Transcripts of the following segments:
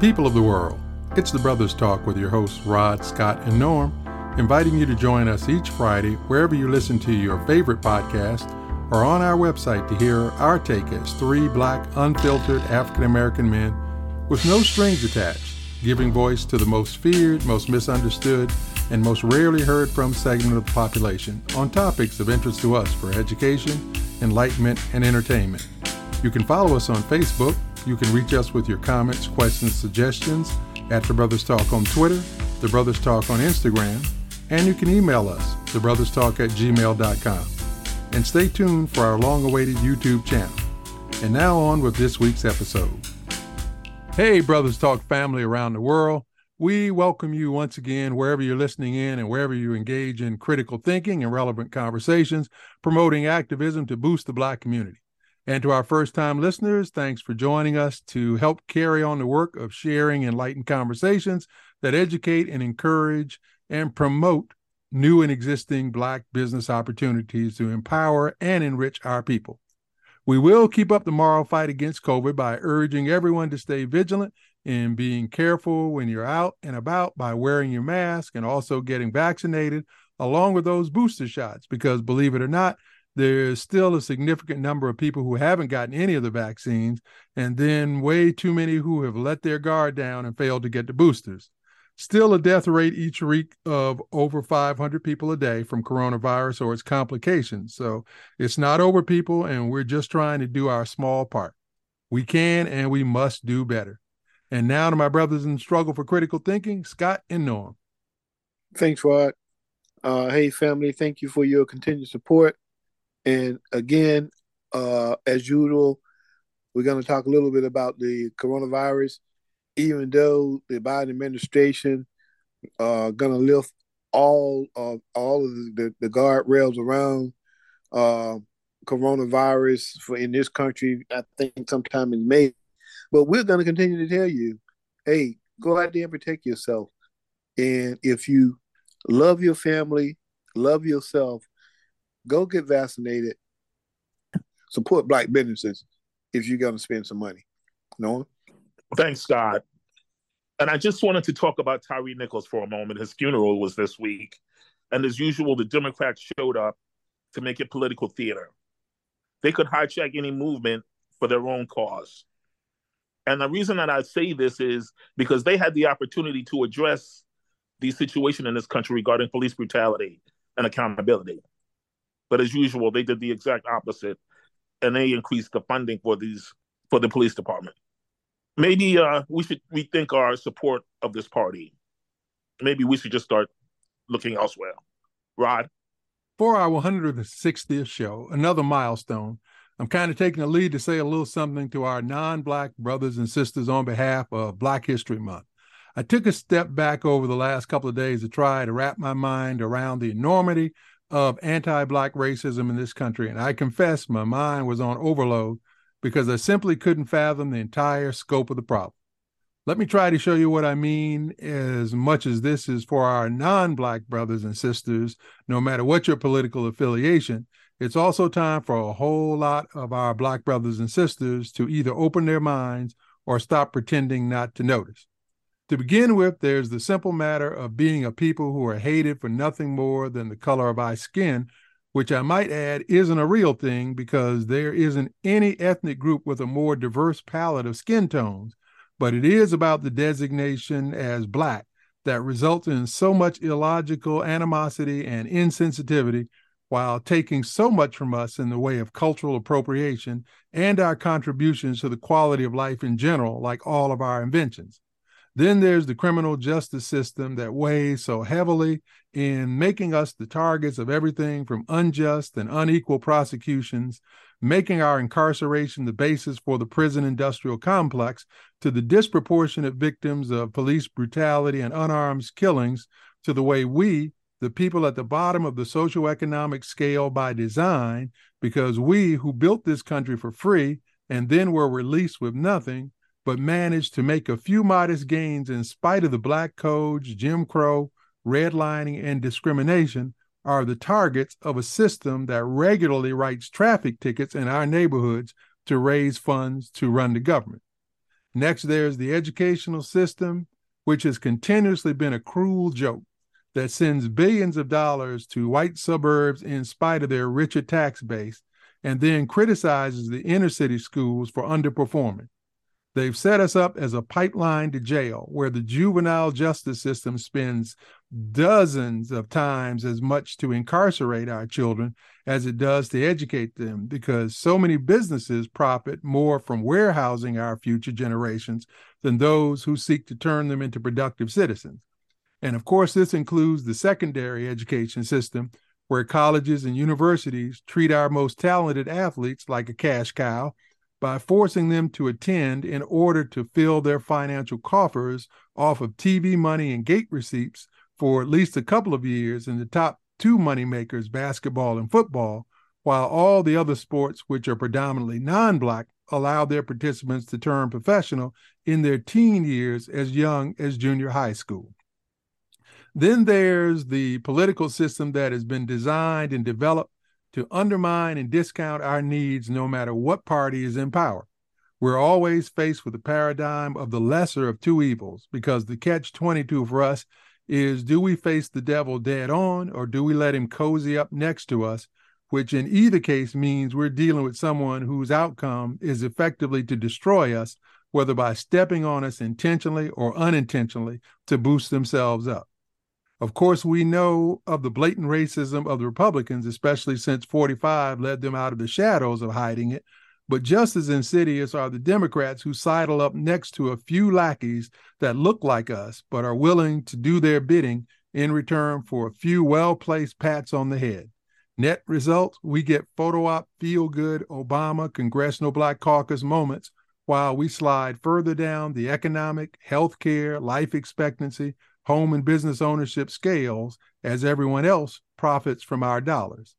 People of the world, it's the Brothers Talk with your hosts Rod, Scott, and Norm, inviting you to join us each Friday wherever you listen to your favorite podcast or on our website to hear our take as three black, unfiltered African American men with no strings attached, giving voice to the most feared, most misunderstood, and most rarely heard from segment of the population on topics of interest to us for education, enlightenment, and entertainment. You can follow us on Facebook you can reach us with your comments, questions, suggestions at The Brothers Talk on Twitter, The Brothers Talk on Instagram, and you can email us, thebrotherstalk at gmail.com. And stay tuned for our long awaited YouTube channel. And now on with this week's episode. Hey, Brothers Talk family around the world. We welcome you once again wherever you're listening in and wherever you engage in critical thinking and relevant conversations, promoting activism to boost the Black community. And to our first time listeners, thanks for joining us to help carry on the work of sharing enlightened conversations that educate and encourage and promote new and existing Black business opportunities to empower and enrich our people. We will keep up the moral fight against COVID by urging everyone to stay vigilant in being careful when you're out and about by wearing your mask and also getting vaccinated, along with those booster shots, because believe it or not, there's still a significant number of people who haven't gotten any of the vaccines, and then way too many who have let their guard down and failed to get the boosters. Still, a death rate each week of over 500 people a day from coronavirus or its complications. So it's not over, people, and we're just trying to do our small part. We can and we must do better. And now to my brothers in struggle for critical thinking, Scott and Norm. Thanks, Rod. Uh, hey, family, thank you for your continued support. And again, uh, as usual, we're going to talk a little bit about the coronavirus. Even though the Biden administration uh, going to lift all of all of the, the guardrails around uh, coronavirus for in this country, I think sometime in May. But we're going to continue to tell you, hey, go out there and protect yourself. And if you love your family, love yourself, go get vaccinated. Support black businesses if you're going to spend some money. No. Thanks, Scott. And I just wanted to talk about Tyre Nichols for a moment. His funeral was this week. And as usual, the Democrats showed up to make it political theater. They could hijack any movement for their own cause. And the reason that I say this is because they had the opportunity to address the situation in this country regarding police brutality and accountability. But as usual, they did the exact opposite, and they increased the funding for these for the police department. Maybe uh, we should rethink our support of this party. Maybe we should just start looking elsewhere. Rod. For our 160th show, another milestone, I'm kind of taking the lead to say a little something to our non Black brothers and sisters on behalf of Black History Month. I took a step back over the last couple of days to try to wrap my mind around the enormity of anti Black racism in this country. And I confess my mind was on overload because I simply couldn't fathom the entire scope of the problem. Let me try to show you what I mean as much as this is for our non Black brothers and sisters, no matter what your political affiliation. It's also time for a whole lot of our Black brothers and sisters to either open their minds or stop pretending not to notice. To begin with, there's the simple matter of being a people who are hated for nothing more than the color of our skin, which I might add isn't a real thing because there isn't any ethnic group with a more diverse palette of skin tones, but it is about the designation as black that results in so much illogical animosity and insensitivity while taking so much from us in the way of cultural appropriation and our contributions to the quality of life in general, like all of our inventions. Then there's the criminal justice system that weighs so heavily in making us the targets of everything from unjust and unequal prosecutions, making our incarceration the basis for the prison industrial complex, to the disproportionate victims of police brutality and unarmed killings, to the way we, the people at the bottom of the socioeconomic scale by design, because we who built this country for free and then were released with nothing, but managed to make a few modest gains in spite of the black codes, Jim Crow, redlining, and discrimination, are the targets of a system that regularly writes traffic tickets in our neighborhoods to raise funds to run the government. Next, there's the educational system, which has continuously been a cruel joke that sends billions of dollars to white suburbs in spite of their richer tax base, and then criticizes the inner city schools for underperforming. They've set us up as a pipeline to jail where the juvenile justice system spends dozens of times as much to incarcerate our children as it does to educate them because so many businesses profit more from warehousing our future generations than those who seek to turn them into productive citizens. And of course, this includes the secondary education system where colleges and universities treat our most talented athletes like a cash cow by forcing them to attend in order to fill their financial coffers off of TV money and gate receipts for at least a couple of years in the top two moneymakers, basketball and football, while all the other sports, which are predominantly non black, allow their participants to turn professional in their teen years as young as junior high school. Then there's the political system that has been designed and developed to undermine and discount our needs no matter what party is in power. We're always faced with the paradigm of the lesser of two evils because the catch 22 for us is do we face the devil dead on or do we let him cozy up next to us, which in either case means we're dealing with someone whose outcome is effectively to destroy us, whether by stepping on us intentionally or unintentionally to boost themselves up. Of course, we know of the blatant racism of the Republicans, especially since 45 led them out of the shadows of hiding it. But just as insidious are the Democrats who sidle up next to a few lackeys that look like us, but are willing to do their bidding in return for a few well placed pats on the head. Net result, we get photo op, feel good Obama Congressional Black Caucus moments while we slide further down the economic, healthcare, life expectancy, home and business ownership scales as everyone else profits from our dollars.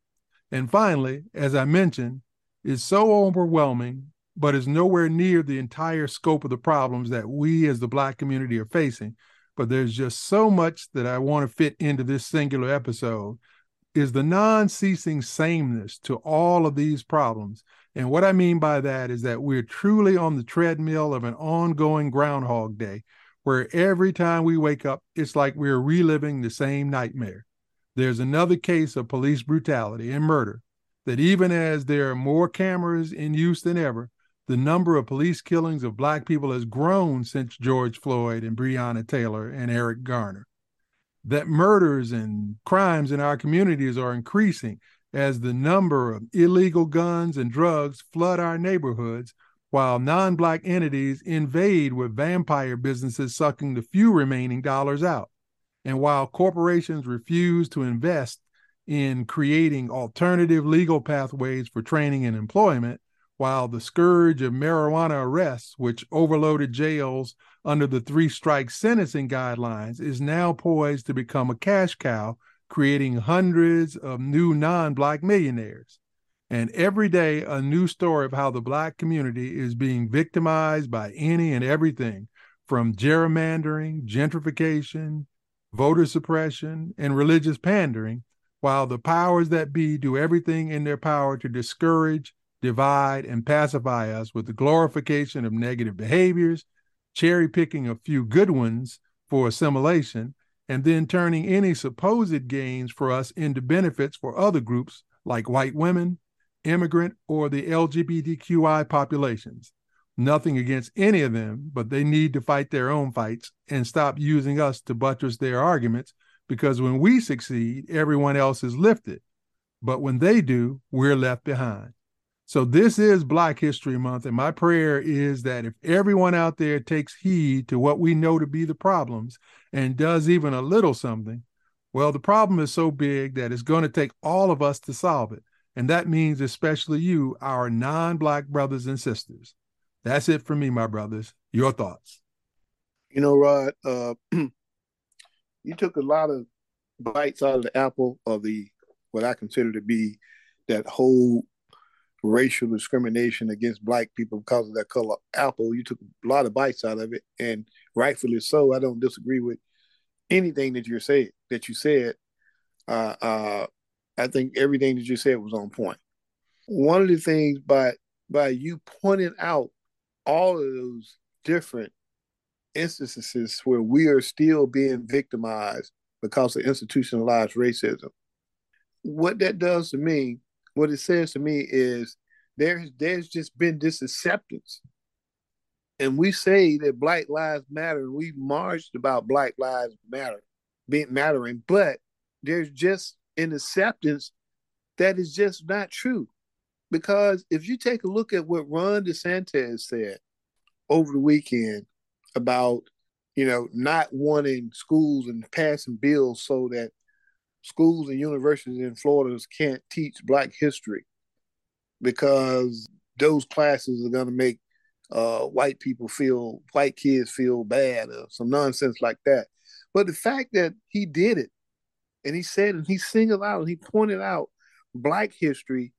And finally, as I mentioned, is so overwhelming, but is nowhere near the entire scope of the problems that we as the Black community are facing. But there's just so much that I want to fit into this singular episode is the non ceasing sameness to all of these problems. And what I mean by that is that we're truly on the treadmill of an ongoing Groundhog Day where every time we wake up, it's like we're reliving the same nightmare. There's another case of police brutality and murder that even as there are more cameras in use than ever, the number of police killings of Black people has grown since George Floyd and Breonna Taylor and Eric Garner. That murders and crimes in our communities are increasing as the number of illegal guns and drugs flood our neighborhoods while non black entities invade with vampire businesses sucking the few remaining dollars out. And while corporations refuse to invest in creating alternative legal pathways for training and employment, while the scourge of marijuana arrests, which overloaded jails under the three strike sentencing guidelines, is now poised to become a cash cow, creating hundreds of new non black millionaires. And every day, a new story of how the Black community is being victimized by any and everything from gerrymandering, gentrification, voter suppression, and religious pandering, while the powers that be do everything in their power to discourage, divide, and pacify us with the glorification of negative behaviors, cherry picking a few good ones for assimilation, and then turning any supposed gains for us into benefits for other groups like white women, immigrant, or the LGBTQI populations. Nothing against any of them, but they need to fight their own fights and stop using us to buttress their arguments because when we succeed, everyone else is lifted. But when they do, we're left behind. So this is Black History Month, and my prayer is that if everyone out there takes heed to what we know to be the problems and does even a little something, well, the problem is so big that it's going to take all of us to solve it. And that means especially you, our non Black brothers and sisters. That's it for me, my brothers. Your thoughts. You know, Rod, uh, you took a lot of bites out of the apple of the what I consider to be that whole racial discrimination against black people because of their color apple. You took a lot of bites out of it, and rightfully so. I don't disagree with anything that you said that you said. Uh, uh, I think everything that you said was on point. One of the things by by you pointing out all of those different instances where we are still being victimized because of institutionalized racism. What that does to me, what it says to me is there's there's just been this acceptance. And we say that Black Lives Matter, and we marched about Black Lives Matter being mattering, but there's just an acceptance that is just not true. Because if you take a look at what Ron DeSantis said over the weekend about, you know, not wanting schools and passing bills so that schools and universities in Florida can't teach Black history because those classes are going to make uh, white people feel, white kids feel bad or some nonsense like that. But the fact that he did it and he said and he singled out and he pointed out Black history,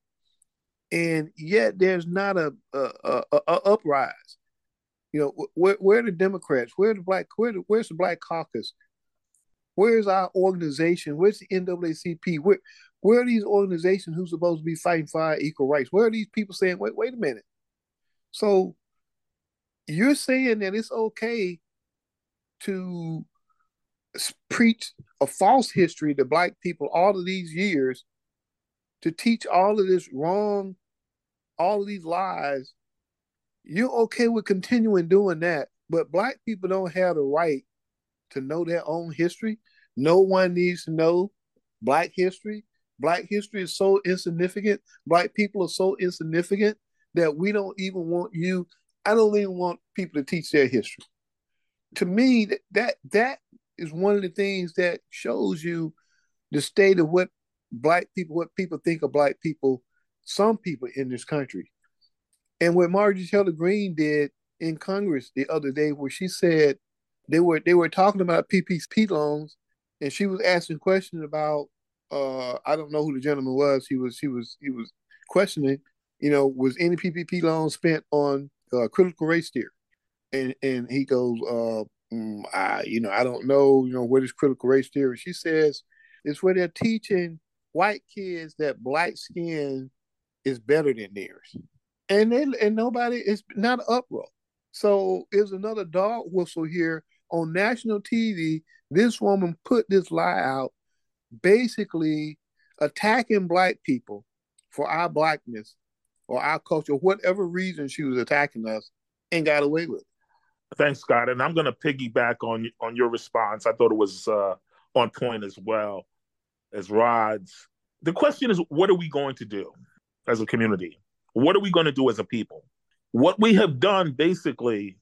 and yet there's not a, a, a, a uprise. You know, where, where are the Democrats? Where the black? Where the, where's the Black Caucus? Where's our organization? Where's the NAACP? Where where are these organizations who's supposed to be fighting for our equal rights? Where are these people saying, wait, wait a minute? So you're saying that it's okay to preach a false history to black people all of these years to teach all of this wrong, all of these lies, you're okay with continuing doing that. But black people don't have the right to know their own history. No one needs to know black history. Black history is so insignificant. Black people are so insignificant that we don't even want you. I don't even want people to teach their history. To me, that that, that is one of the things that shows you the state of what black people, what people think of black people, some people in this country. And what Marjorie Taylor Greene did in Congress the other day, where she said they were they were talking about PPP loans, and she was asking questions about uh I don't know who the gentleman was. He was he was he was questioning, you know, was any PPP loan spent on uh, critical race theory? And and he goes, uh, mm, I you know I don't know, you know, what is critical race theory? She says it's where they're teaching white kids that black skin is better than theirs, and they, and nobody is not uproar. So it's another dog whistle here on national TV. This woman put this lie out, basically attacking black people for our blackness or our culture, whatever reason she was attacking us, and got away with it. Thanks, Scott. And I'm going to piggyback on on your response. I thought it was uh, on point as well as Rod's. The question is, what are we going to do as a community? What are we going to do as a people? What we have done basically,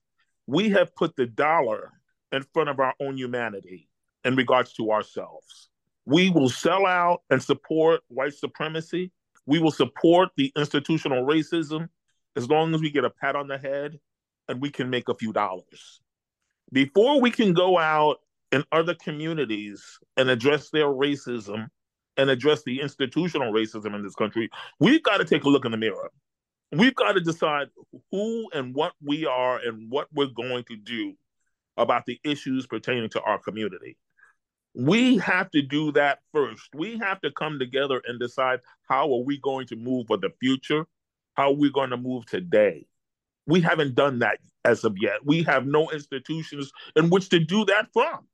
we have put the dollar in front of our own humanity in regards to ourselves. We will sell out and support white supremacy. We will support the institutional racism as long as we get a pat on the head and we can make a few dollars. Before we can go out in other communities and address their racism and address the institutional racism in this country, we've got to take a look in the mirror. We've got to decide who and what we are and what we're going to do about the issues pertaining to our community. We have to do that first. We have to come together and decide how are we going to move for the future? How are we going to move today? We haven't done that as of yet. We have no institutions in which to do that from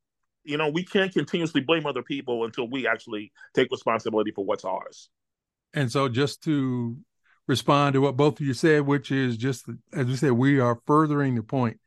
you know, we can't continuously blame other people until we actually take responsibility for what's ours. And so, just to respond to what both of you said, which is just as we said, we are furthering the point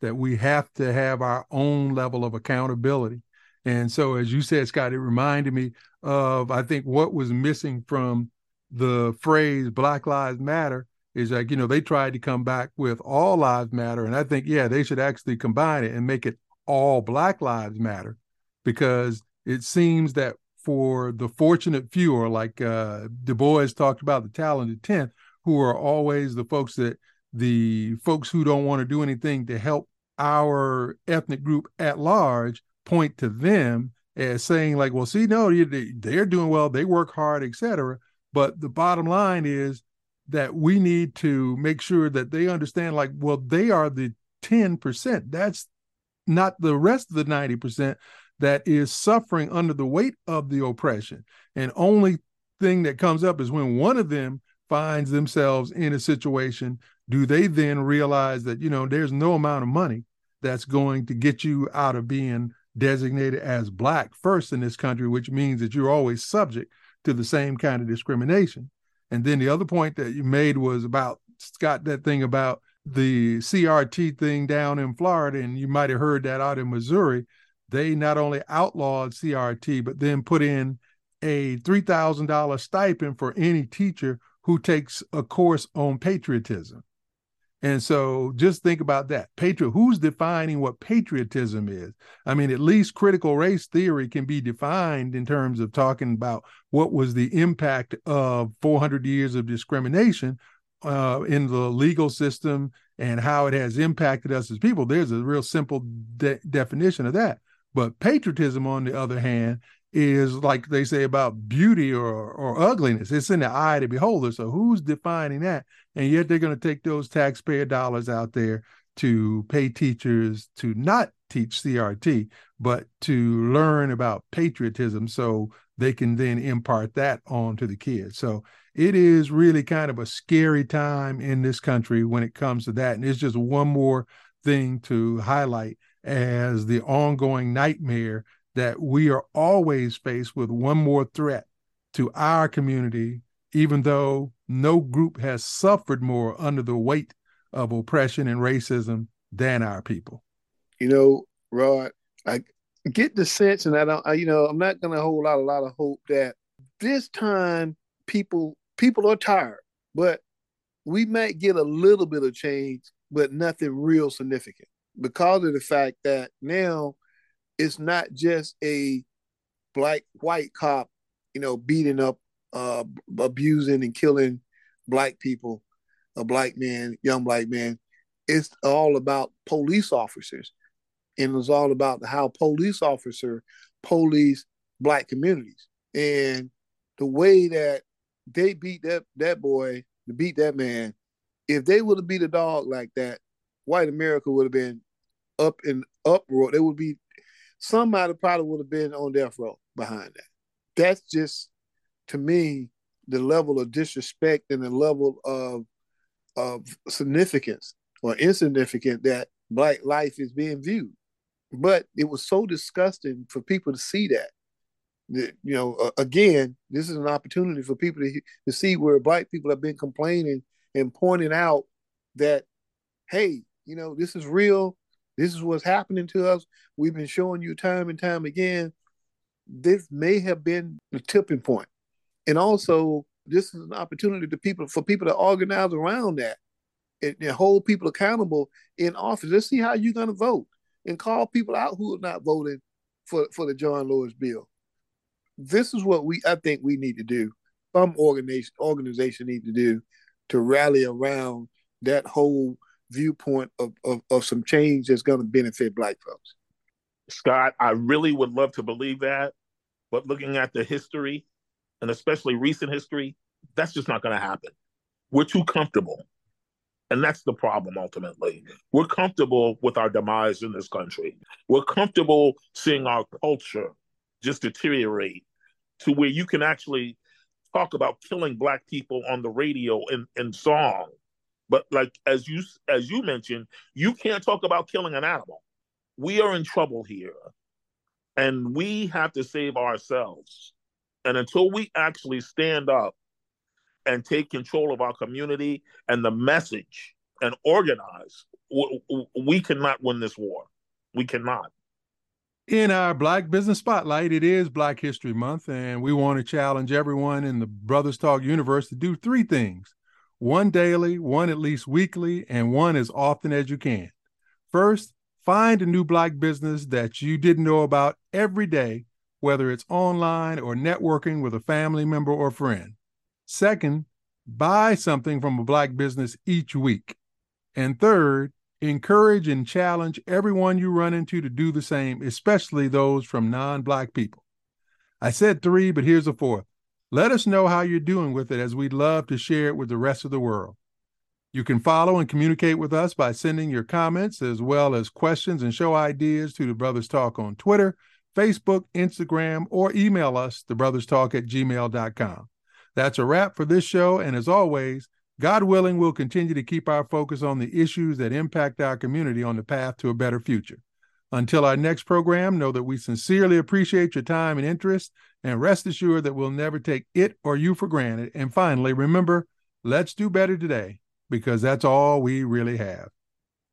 that we have to have our own level of accountability. And so, as you said, Scott, it reminded me of I think what was missing from the phrase Black Lives Matter is like, you know, they tried to come back with all lives matter. And I think, yeah, they should actually combine it and make it all Black Lives Matter because it seems that for the fortunate few, or like uh, Du Bois talked about the talented 10th, who are always the folks that the folks who don't want to do anything to help our ethnic group at large point to them as saying like well see no they're doing well they work hard etc but the bottom line is that we need to make sure that they understand like well they are the 10% that's not the rest of the 90% that is suffering under the weight of the oppression. And only thing that comes up is when one of them finds themselves in a situation do they then realize that, you know, there's no amount of money that's going to get you out of being designated as black first in this country, which means that you're always subject to the same kind of discrimination. And then the other point that you made was about Scott, that thing about the CRT thing down in Florida, and you might have heard that out in Missouri. They not only outlawed CRT, but then put in a $3,000 stipend for any teacher who takes a course on patriotism. And so just think about that. Patriot, who's defining what patriotism is? I mean, at least critical race theory can be defined in terms of talking about what was the impact of 400 years of discrimination uh, in the legal system and how it has impacted us as people. There's a real simple de- definition of that. But patriotism, on the other hand, is like they say about beauty or or ugliness. It's in the eye of the beholder. So who's defining that? And yet they're going to take those taxpayer dollars out there to pay teachers to not teach CRT, but to learn about patriotism so they can then impart that on to the kids. So it is really kind of a scary time in this country when it comes to that. And it's just one more thing to highlight as the ongoing nightmare that we are always faced with one more threat to our community, even though no group has suffered more under the weight of oppression and racism than our people. You know, Rod, I get the sense, and I don't, I, you know, I'm not going to hold out a lot of hope that this time people people are tired, but we might get a little bit of change, but nothing real significant because of the fact that now it's not just a black white cop, you know, beating up, uh, abusing and killing black people, a black man, young black man. It's all about police officers, and it's all about how police officer police black communities and the way that they beat that that boy, beat that man. If they would have beat a dog like that, white America would have been up in uproar. There would be somebody probably would have been on death row behind that. That's just to me the level of disrespect and the level of of significance or insignificant that black life is being viewed. But it was so disgusting for people to see that you know, again, this is an opportunity for people to, to see where black people have been complaining and pointing out that, hey, you know, this is real. This is what's happening to us. We've been showing you time and time again. This may have been the tipping point. And also, this is an opportunity to people for people to organize around that and, and hold people accountable in office. Let's see how you're going to vote and call people out who are not voting for, for the John Lewis bill this is what we I think we need to do. Some organization organization need to do to rally around that whole viewpoint of, of, of some change that's going to benefit black folks. Scott, I really would love to believe that, but looking at the history, and especially recent history, that's just not going to happen. We're too comfortable. And that's the problem ultimately. We're comfortable with our demise in this country. We're comfortable seeing our culture just deteriorate to where you can actually talk about killing black people on the radio and in song but like as you as you mentioned you can't talk about killing an animal. We are in trouble here. And we have to save ourselves. And until we actually stand up and take control of our community and the message and organize we cannot win this war. We cannot. In our Black Business Spotlight, it is Black History Month, and we want to challenge everyone in the Brothers Talk universe to do three things one daily, one at least weekly, and one as often as you can. First, find a new Black business that you didn't know about every day, whether it's online or networking with a family member or friend. Second, buy something from a Black business each week. And third, Encourage and challenge everyone you run into to do the same, especially those from non Black people. I said three, but here's a fourth. Let us know how you're doing with it as we'd love to share it with the rest of the world. You can follow and communicate with us by sending your comments as well as questions and show ideas to the Brothers Talk on Twitter, Facebook, Instagram, or email us, thebrotherstalk at gmail.com. That's a wrap for this show. And as always, God willing, we'll continue to keep our focus on the issues that impact our community on the path to a better future. Until our next program, know that we sincerely appreciate your time and interest, and rest assured that we'll never take it or you for granted. And finally, remember, let's do better today because that's all we really have.